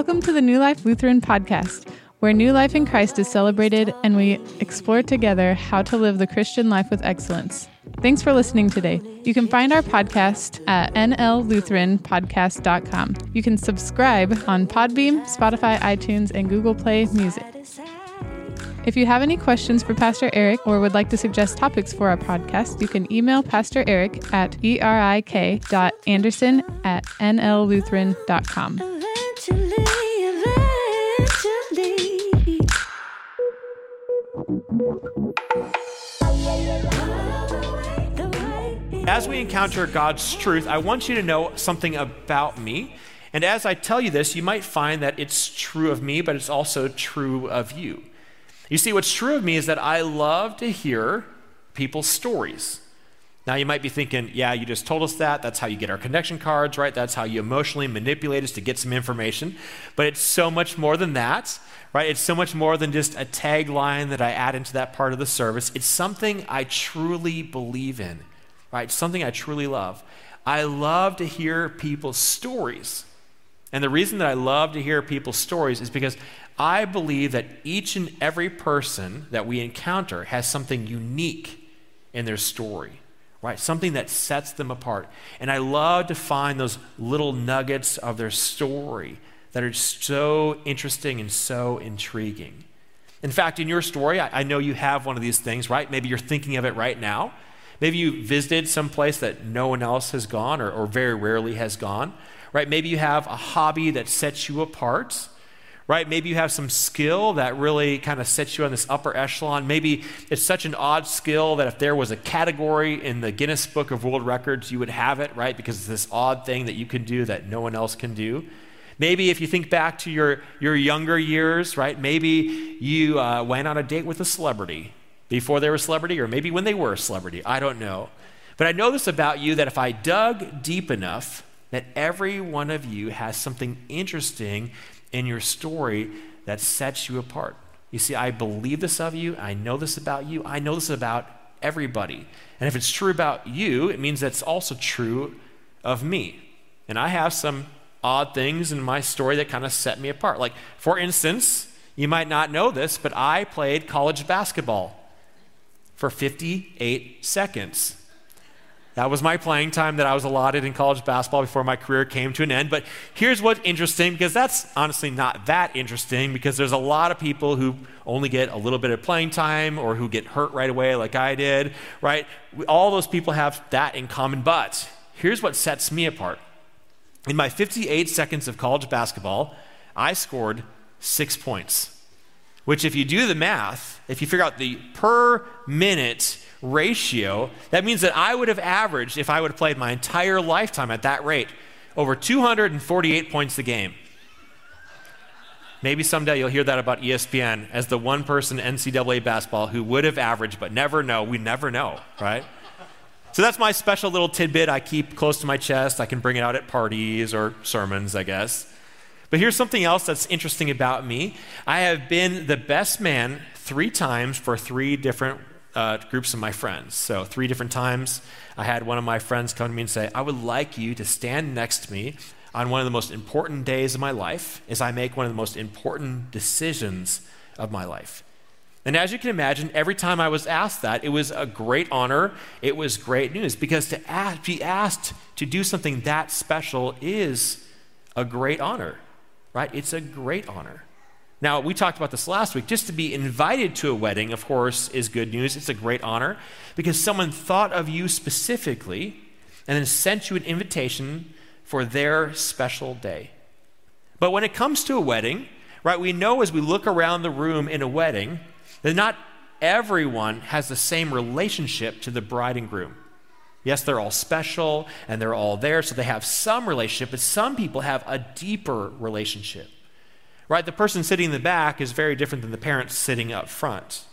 Welcome to the New Life Lutheran podcast, where new life in Christ is celebrated and we explore together how to live the Christian life with excellence. Thanks for listening today. You can find our podcast at nllutheranpodcast.com. You can subscribe on Podbean, Spotify, iTunes, and Google Play Music. If you have any questions for Pastor Eric or would like to suggest topics for our podcast, you can email Pastor Eric at erik.anderson at nllutheran.com. As we encounter God's truth, I want you to know something about me. And as I tell you this, you might find that it's true of me, but it's also true of you. You see, what's true of me is that I love to hear people's stories. Now, you might be thinking, yeah, you just told us that. That's how you get our connection cards, right? That's how you emotionally manipulate us to get some information. But it's so much more than that, right? It's so much more than just a tagline that I add into that part of the service. It's something I truly believe in, right? Something I truly love. I love to hear people's stories. And the reason that I love to hear people's stories is because I believe that each and every person that we encounter has something unique in their story, right? Something that sets them apart. And I love to find those little nuggets of their story that are so interesting and so intriguing. In fact, in your story, I, I know you have one of these things, right? Maybe you're thinking of it right now. Maybe you visited some place that no one else has gone or, or very rarely has gone, right? Maybe you have a hobby that sets you apart right? Maybe you have some skill that really kind of sets you on this upper echelon. Maybe it's such an odd skill that if there was a category in the Guinness Book of World Records, you would have it, right? Because it's this odd thing that you can do that no one else can do. Maybe if you think back to your, your younger years, right? Maybe you uh, went on a date with a celebrity before they were a celebrity, or maybe when they were a celebrity. I don't know. But I know this about you that if I dug deep enough, that every one of you has something interesting in your story that sets you apart. You see, I believe this of you. I know this about you. I know this about everybody. And if it's true about you, it means that's also true of me. And I have some odd things in my story that kind of set me apart. Like, for instance, you might not know this, but I played college basketball for 58 seconds. That was my playing time that I was allotted in college basketball before my career came to an end. But here's what's interesting because that's honestly not that interesting because there's a lot of people who only get a little bit of playing time or who get hurt right away, like I did, right? All those people have that in common. But here's what sets me apart. In my 58 seconds of college basketball, I scored six points, which, if you do the math, if you figure out the per minute ratio, that means that I would have averaged, if I would have played my entire lifetime at that rate, over 248 points a game. Maybe someday you'll hear that about ESPN as the one person NCAA basketball who would have averaged, but never know. We never know, right? So that's my special little tidbit I keep close to my chest. I can bring it out at parties or sermons, I guess. But here's something else that's interesting about me I have been the best man three times for three different uh, groups of my friends. So, three different times, I had one of my friends come to me and say, I would like you to stand next to me on one of the most important days of my life as I make one of the most important decisions of my life. And as you can imagine, every time I was asked that, it was a great honor. It was great news because to ask, be asked to do something that special is a great honor, right? It's a great honor. Now, we talked about this last week. Just to be invited to a wedding, of course, is good news. It's a great honor because someone thought of you specifically and then sent you an invitation for their special day. But when it comes to a wedding, right, we know as we look around the room in a wedding that not everyone has the same relationship to the bride and groom. Yes, they're all special and they're all there, so they have some relationship, but some people have a deeper relationship right? The person sitting in the back is very different than the parents sitting up front.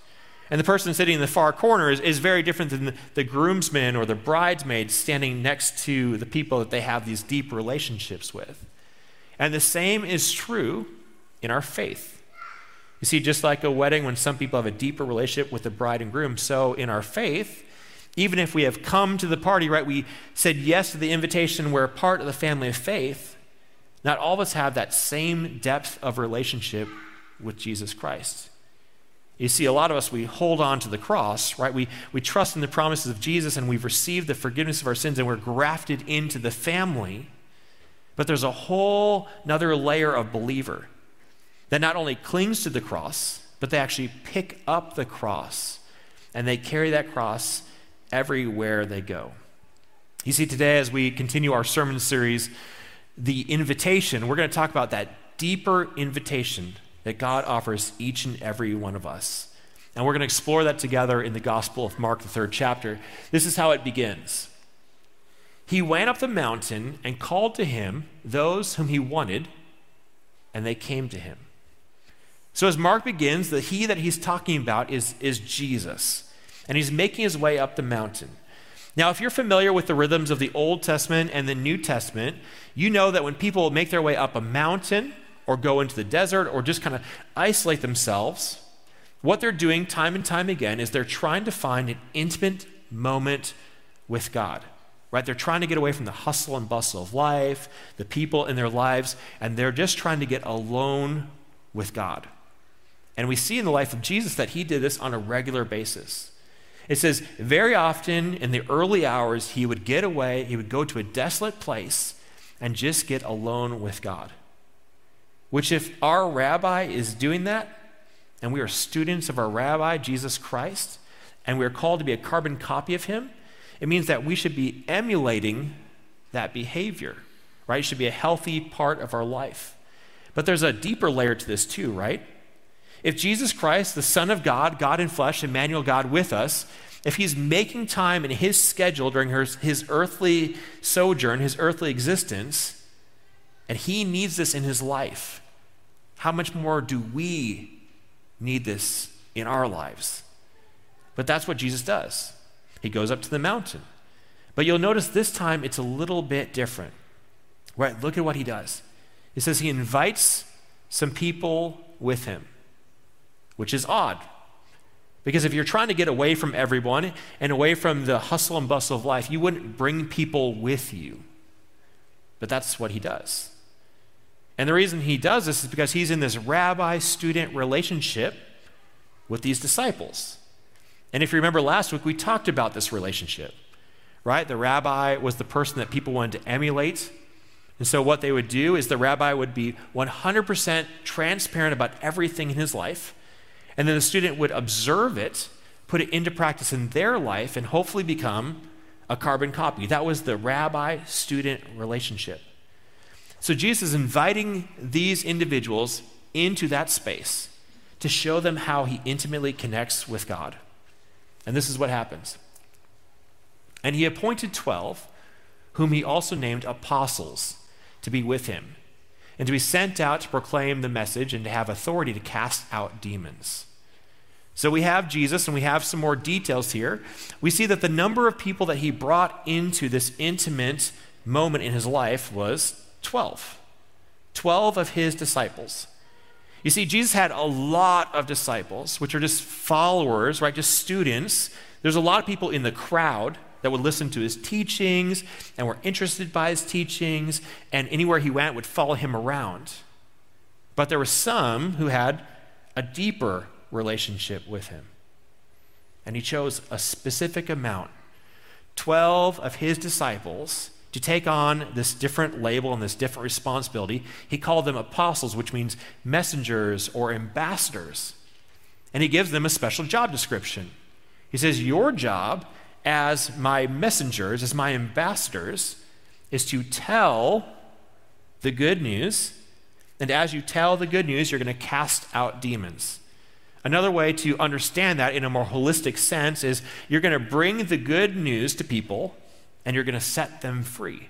And the person sitting in the far corner is, is very different than the, the groomsmen or the bridesmaids standing next to the people that they have these deep relationships with. And the same is true in our faith. You see, just like a wedding, when some people have a deeper relationship with the bride and groom, so in our faith, even if we have come to the party, right, we said yes to the invitation, we're part of the family of faith, Not all of us have that same depth of relationship with Jesus Christ. You see, a lot of us, we hold on to the cross, right? We, we trust in the promises of Jesus and we've received the forgiveness of our sins and we're grafted into the family. But there's a whole another layer of believer that not only clings to the cross, but they actually pick up the cross and they carry that cross everywhere they go. You see, today, as we continue our sermon series, the invitation, we're going to talk about that deeper invitation that God offers each and every one of us. And we're going to explore that together in the Gospel of Mark, the third chapter. This is how it begins. He went up the mountain and called to him those whom he wanted, and they came to him. So, as Mark begins, the he that he's talking about is, is Jesus, and he's making his way up the mountain. Now, if you're familiar with the rhythms of the Old Testament and the New Testament, you know that when people make their way up a mountain, or go into the desert or just kind of isolate themselves, what they're doing time and time again is they're trying to find an intimate moment with God. Right? They're trying to get away from the hustle and bustle of life, the people in their lives, and they're just trying to get alone with God. And we see in the life of Jesus that he did this on a regular basis. It says, very often in the early hours, he would get away, he would go to a desolate place and just get alone with God. Which, if our rabbi is doing that, and we are students of our rabbi, Jesus Christ, and we are called to be a carbon copy of him, it means that we should be emulating that behavior, right? It should be a healthy part of our life. But there's a deeper layer to this, too, right? If Jesus Christ, the Son of God, God in flesh, Emmanuel, God with us, if he's making time in his schedule during his, his earthly sojourn, his earthly existence, and he needs this in his life. How much more do we need this in our lives? But that's what Jesus does. He goes up to the mountain. But you'll notice this time it's a little bit different. Right? Look at what he does. He says he invites some people with him, which is odd. Because if you're trying to get away from everyone and away from the hustle and bustle of life, you wouldn't bring people with you. But that's what he does. And the reason he does this is because he's in this rabbi student relationship with these disciples. And if you remember last week, we talked about this relationship, right? The rabbi was the person that people wanted to emulate. And so, what they would do is the rabbi would be 100% transparent about everything in his life. And then the student would observe it, put it into practice in their life, and hopefully become a carbon copy. That was the rabbi student relationship. So Jesus is inviting these individuals into that space to show them how he intimately connects with God. And this is what happens. And he appointed 12, whom he also named apostles, to be with him, and to be sent out to proclaim the message and to have authority to cast out demons. So we have Jesus, and we have some more details here. We see that the number of people that he brought into this intimate moment in his life was 12. 12 of his disciples. You see, Jesus had a lot of disciples, which are just followers, right? Just students. There's a lot of people in the crowd that would listen to his teachings and were interested by his teachings, and anywhere he went would follow him around. But there were some who had a deeper relationship with him. And he chose a specific amount 12 of his disciples to take on this different label and this different responsibility, he called them apostles, which means messengers or ambassadors. And he gives them a special job description. He says, Your job as my messengers, as my ambassadors, is to tell the good news. And as you tell the good news, you're going to cast out demons. Another way to understand that in a more holistic sense is you're going to bring the good news to people and you're going to set them free.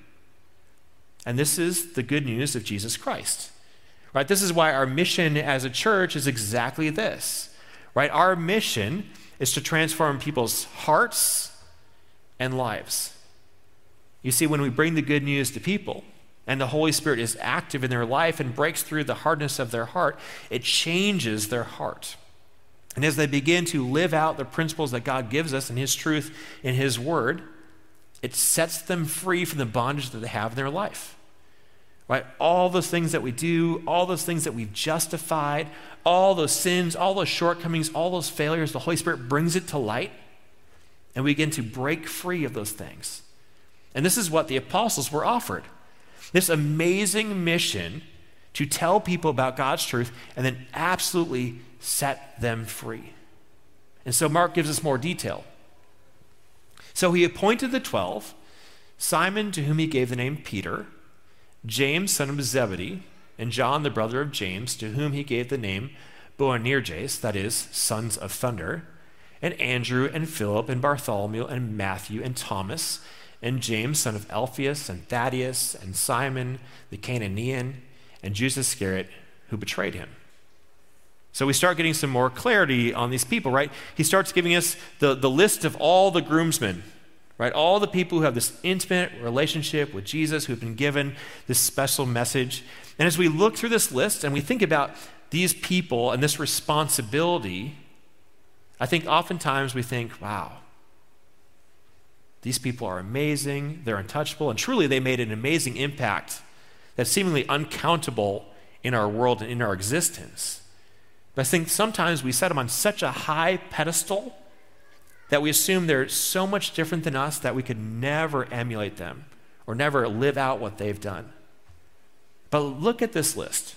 And this is the good news of Jesus Christ. Right? This is why our mission as a church is exactly this. Right? Our mission is to transform people's hearts and lives. You see, when we bring the good news to people, and the Holy Spirit is active in their life and breaks through the hardness of their heart, it changes their heart. And as they begin to live out the principles that God gives us in His truth, in His Word, it sets them free from the bondage that they have in their life. right? All those things that we do, all those things that we've justified, all those sins, all those shortcomings, all those failures, the Holy Spirit brings it to light and we begin to break free of those things. And this is what the apostles were offered this amazing mission to tell people about God's truth and then absolutely set them free. And so Mark gives us more detail. So he appointed the twelve Simon, to whom he gave the name Peter, James, son of Zebedee, and John, the brother of James, to whom he gave the name Boanerges, that is, sons of thunder, and Andrew, and Philip, and Bartholomew, and Matthew, and Thomas, and James, son of Alphaeus, and Thaddeus, and Simon the Cananaean, and Judas Iscariot, who betrayed him. So we start getting some more clarity on these people, right? He starts giving us the, the list of all the groomsmen, right? All the people who have this intimate relationship with Jesus, who have been given this special message. And as we look through this list and we think about these people and this responsibility, I think oftentimes we think, wow, these people are amazing, they're untouchable, and truly they made an amazing impact that's seemingly uncountable in our world and in our existence. But I think sometimes we set them on such a high pedestal that we assume they're so much different than us that we could never emulate them or never live out what they've done. But look at this list.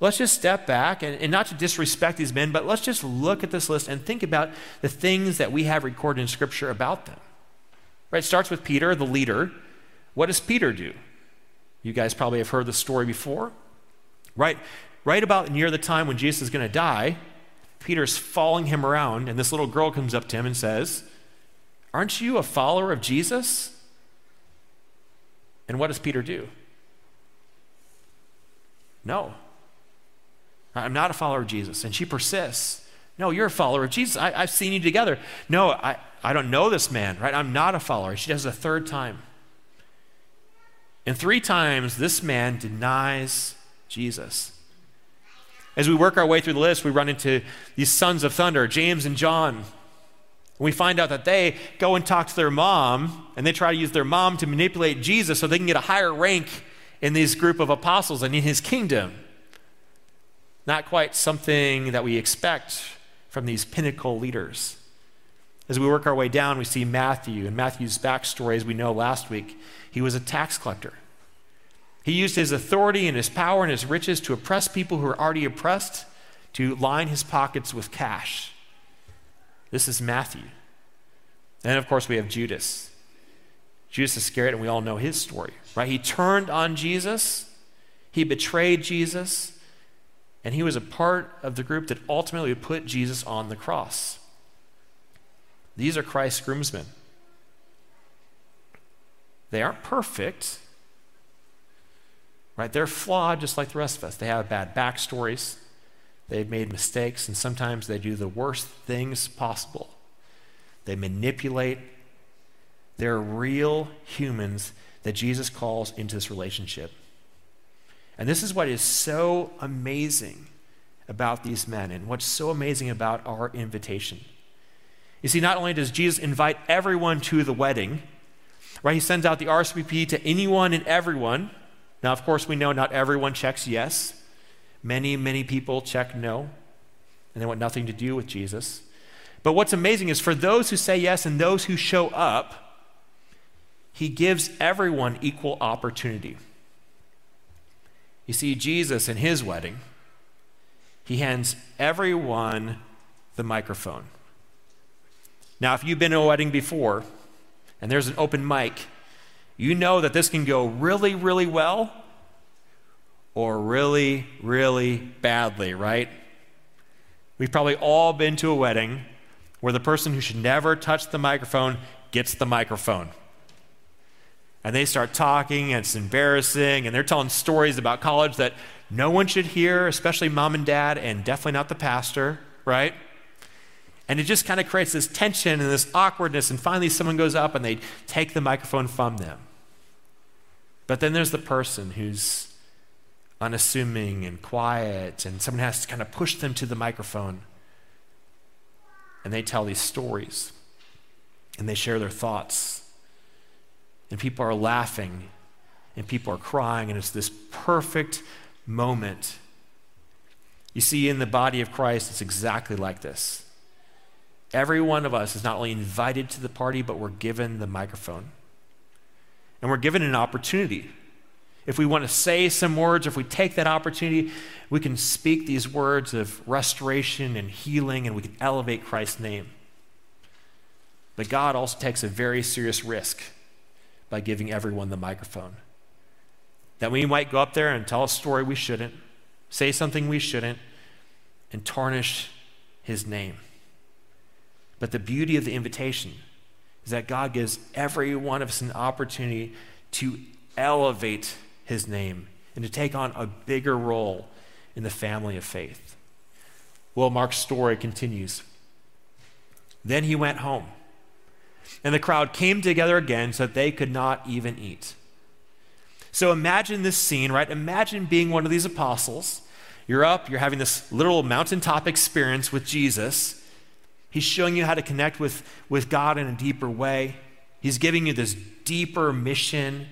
Let's just step back and, and, not to disrespect these men, but let's just look at this list and think about the things that we have recorded in Scripture about them. Right? It starts with Peter, the leader. What does Peter do? You guys probably have heard the story before. Right? Right about near the time when Jesus is going to die, Peter's following him around, and this little girl comes up to him and says, Aren't you a follower of Jesus? And what does Peter do? No. I'm not a follower of Jesus. And she persists. No, you're a follower of Jesus. I, have seen you together. No, I, I don't know this man, right? I'm not a follower. She does it a third time. And three times, this man denies Jesus. As we work our way through the list, we run into these sons of thunder, James and John. we find out that they go and talk to their mom, and they try to use their mom to manipulate Jesus so they can get a higher rank in this group of apostles and in his kingdom. Not quite something that we expect from these pinnacle leaders. As we work our way down, we see Matthew, and Matthew's backstory, as we know last week, he was a tax collector. He used his authority and his power and his riches to oppress people who were already oppressed, to line his pockets with cash. This is Matthew. And of course, we have Judas. Judas Iscariot, and we all know his story, right? He turned on Jesus, he betrayed Jesus, and he was a part of the group that ultimately put Jesus on the cross. These are Christ's groomsmen. They aren't perfect, right? They're flawed just like the rest of us. They have bad backstories, they've made mistakes, and sometimes they do the worst things possible. They manipulate. They're real humans that Jesus calls into this relationship. And this is what is so amazing about these men and what's so amazing about our invitation. You see, not only does Jesus invite everyone to the wedding, right? He sends out the RSVP to anyone and everyone. Now, of course, we know not everyone checks yes. Many, many people check no, and they want nothing to do with Jesus. But what's amazing is for those who say yes and those who show up, he gives everyone equal opportunity. You see, Jesus in his wedding, he hands everyone the microphone. Now, if you've been to a wedding before and there's an open mic, you know that this can go really, really well or really, really badly, right? We've probably all been to a wedding where the person who should never touch the microphone gets the microphone and they start talking, and it's embarrassing, and they're telling stories about college that no one should hear, especially mom and dad, and definitely not the pastor, right? And it just kind of creates this tension and this awkwardness, and finally someone goes up and they take the microphone from them. But then there's the person who's unassuming and quiet, and someone has to kind of push them to the microphone. And they tell these stories, and they share their thoughts and people are laughing and people are crying, and it's this perfect moment. You see, in the body of Christ, it's exactly like this. Every one of us is not only invited to the party, but we're given the microphone. And we're given an opportunity. If we want to say some words, if we take that opportunity, we can speak these words of restoration and healing, and we can elevate Christ's name. But God also takes a very serious risk by giving everyone the microphone. That we might go up there and tell a story we shouldn't, say something we shouldn't, and tarnish his name. But the beauty of the invitation is that God gives every one of us an opportunity to elevate his name and to take on a bigger role in the family of faith. Well, Mark's story continues. Then he went home, and the crowd came together again so that they could not even eat. So imagine this scene, right? Imagine being one of these apostles. You're up, you're having this literal mountaintop experience with Jesus. He's showing you how to connect with, with God in a deeper way. He's giving you this deeper mission,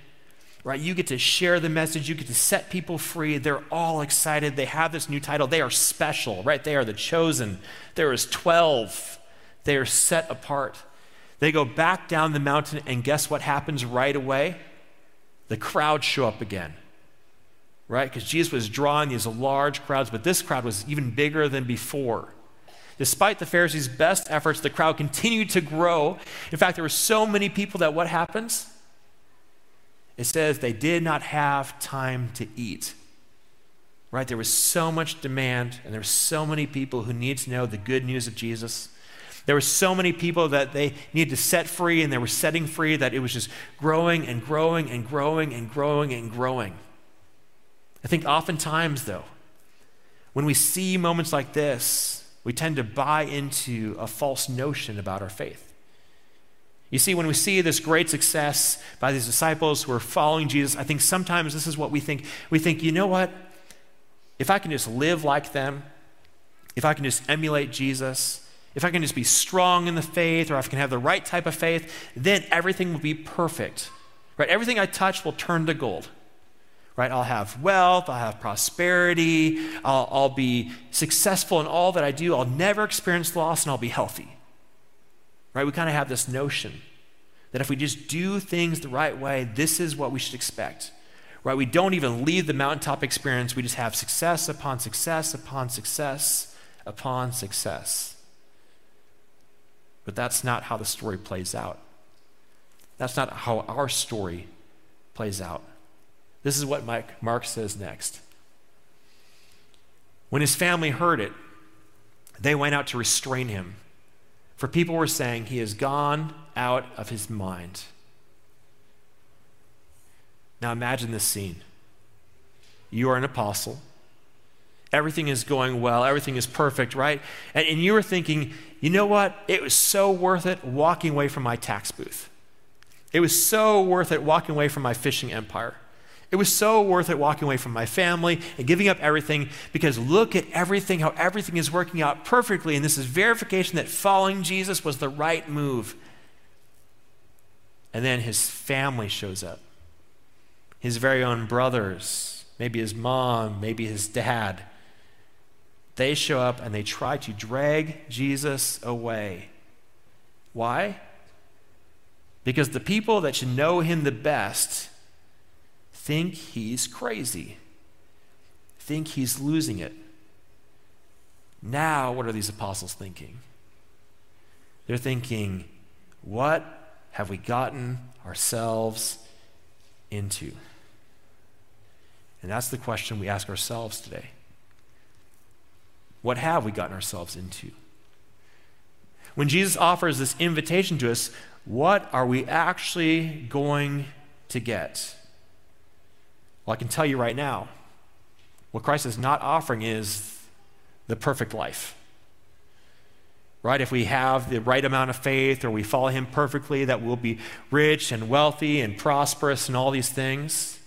right? You get to share the message, you get to set people free. They're all excited. They have this new title. They are special, right? They are the chosen. There is 12. They are set apart. They go back down the mountain, and guess what happens right away? The crowds show up again, right? Because Jesus was drawing these large crowds, but this crowd was even bigger than before. Despite the Pharisees' best efforts, the crowd continued to grow. In fact, there were so many people that what happens? It says they did not have time to eat. Right? There was so much demand, and there were so many people who needed to know the good news of Jesus. There were so many people that they needed to set free, and they were setting free that it was just growing and growing and growing and growing and growing. I think oftentimes, though, when we see moments like this, we tend to buy into a false notion about our faith. You see, when we see this great success by these disciples who are following Jesus, I think sometimes this is what we think. We think, you know what? If I can just live like them, if I can just emulate Jesus, if I can just be strong in the faith, or if I can have the right type of faith, then everything will be perfect. Right? Everything I touch will turn to gold right? I'll have wealth, I'll have prosperity, I'll, I'll, be successful in all that I do, I'll never experience loss, and I'll be healthy. Right? We kind of have this notion that if we just do things the right way, this is what we should expect. Right? We don't even leave the mountaintop experience, we just have success upon success upon success upon success. But that's not how the story plays out. That's not how our story plays out. This is what Mike, Mark says next. When his family heard it, they went out to restrain him, for people were saying, He has gone out of his mind. Now imagine this scene. You are an apostle. Everything is going well. Everything is perfect, right? And, and you were thinking, you know what? It was so worth it walking away from my tax booth. It was so worth it walking away from my fishing empire. It was so worth it walking away from my family and giving up everything because look at everything, how everything is working out perfectly. And this is verification that following Jesus was the right move. And then his family shows up his very own brothers, maybe his mom, maybe his dad. They show up and they try to drag Jesus away. Why? Because the people that should know him the best think he's crazy, think he's losing it. Now, what are these apostles thinking? They're thinking, what have we gotten ourselves into? And that's the question we ask ourselves today. What have we gotten ourselves into? When Jesus offers this invitation to us, what are we actually going to get? Well, I can tell you right now, what Christ is not offering is the perfect life. Right? If we have the right amount of faith or we follow Him perfectly, that we'll be rich and wealthy and prosperous and all these things.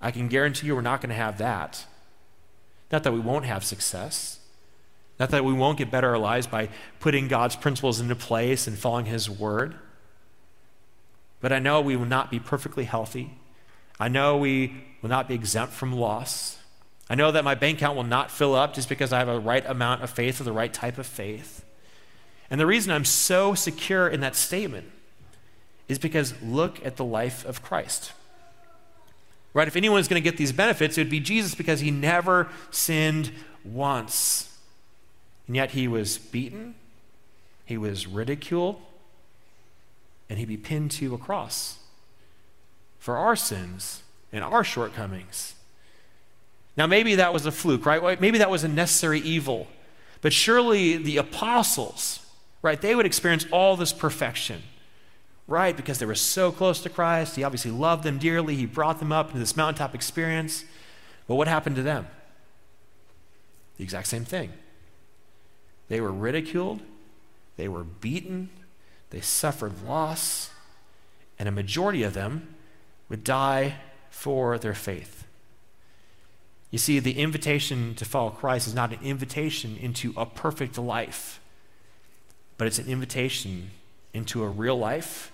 I can guarantee you we're not going to have that. Not that we won't have success. Not that we won't get better our lives by putting God's principles into place and following His word. But I know we will not be perfectly healthy. I know we will not be exempt from loss. I know that my bank account will not fill up just because I have a right amount of faith or the right type of faith. And the reason I'm so secure in that statement is because look at the life of Christ. Right? If anyone's going to get these benefits, it would be Jesus because he never sinned once. And yet he was beaten, he was ridiculed, and he'd be pinned to a cross for our sins and our shortcomings. Now, maybe that was a fluke, right? Maybe that was a necessary evil. But surely the apostles, right, they would experience all this perfection right? Because they were so close to Christ. He obviously loved them dearly. He brought them up into this mountaintop experience. But what happened to them? The exact same thing. They were ridiculed, they were beaten, they suffered loss, and a majority of them would die for their faith. You see, the invitation to follow Christ is not an invitation into a perfect life, but it's an invitation into a real life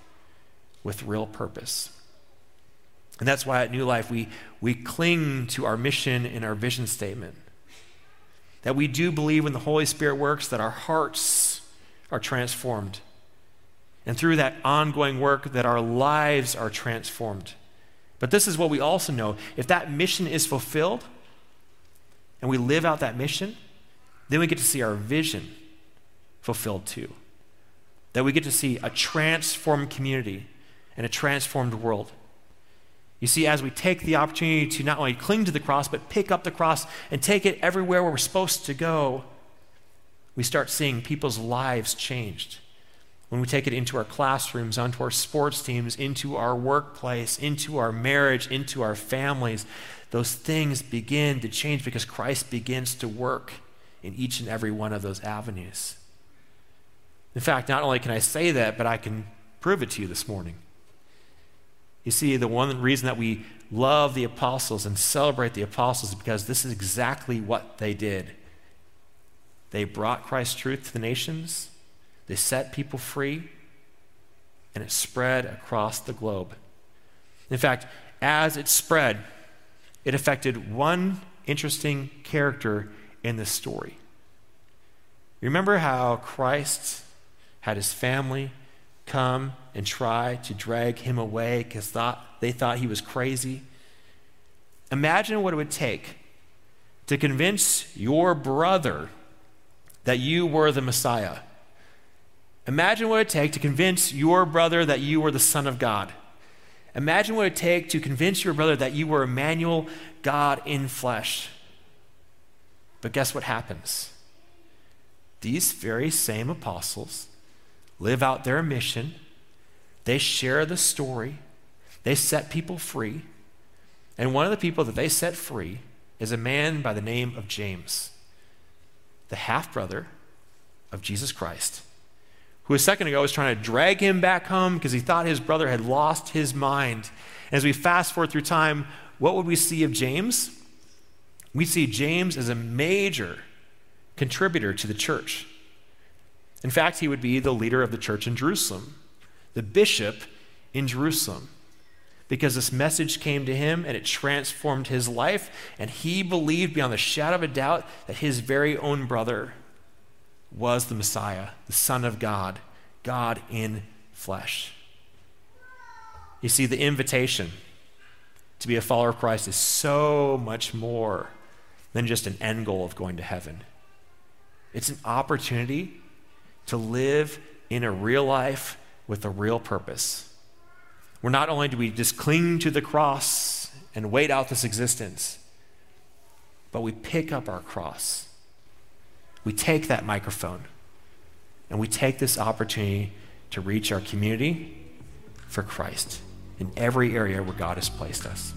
with real purpose. And that's why at New Life we, we cling to our mission and our vision statement. That we do believe when the Holy Spirit works that our hearts are transformed. And through that ongoing work, that our lives are transformed. But this is what we also know if that mission is fulfilled and we live out that mission, then we get to see our vision fulfilled too. That we get to see a transformed community and a transformed world. You see, as we take the opportunity to not only cling to the cross, but pick up the cross and take it everywhere where we're supposed to go, we start seeing people's lives changed. When we take it into our classrooms, onto our sports teams, into our workplace, into our marriage, into our families, those things begin to change because Christ begins to work in each and every one of those avenues. In fact, not only can I say that, but I can prove it to you this morning. You see, the one reason that we love the apostles and celebrate the apostles is because this is exactly what they did. They brought Christ's truth to the nations, they set people free, and it spread across the globe. In fact, as it spread, it affected one interesting character in this story. Remember how Christ had his family come and try to drag him away because they thought he was crazy. Imagine what it would take to convince your brother that you were the Messiah. Imagine what it would take to convince your brother that you were the Son of God. Imagine what it would take to convince your brother that you were Emmanuel, God in flesh. But guess what happens? These very same apostles live out their mission, they share the story, they set people free. And one of the people that they set free is a man by the name of James, the half brother of Jesus Christ, who a second ago was trying to drag him back home because he thought his brother had lost his mind. As we fast forward through time, what would we see of James? We see James as a major contributor to the church. In fact, he would be the leader of the church in Jerusalem, the bishop in Jerusalem, because this message came to him and it transformed his life, and he believed beyond the shadow of a doubt that his very own brother was the Messiah, the Son of God, God in flesh. You see, the invitation to be a follower of Christ is so much more than just an end goal of going to heaven. It's an opportunity to live in a real life with a real purpose. Where not only do we just cling to the cross and wait out this existence, but we pick up our cross. We take that microphone and we take this opportunity to reach our community for Christ in every area where God has placed us.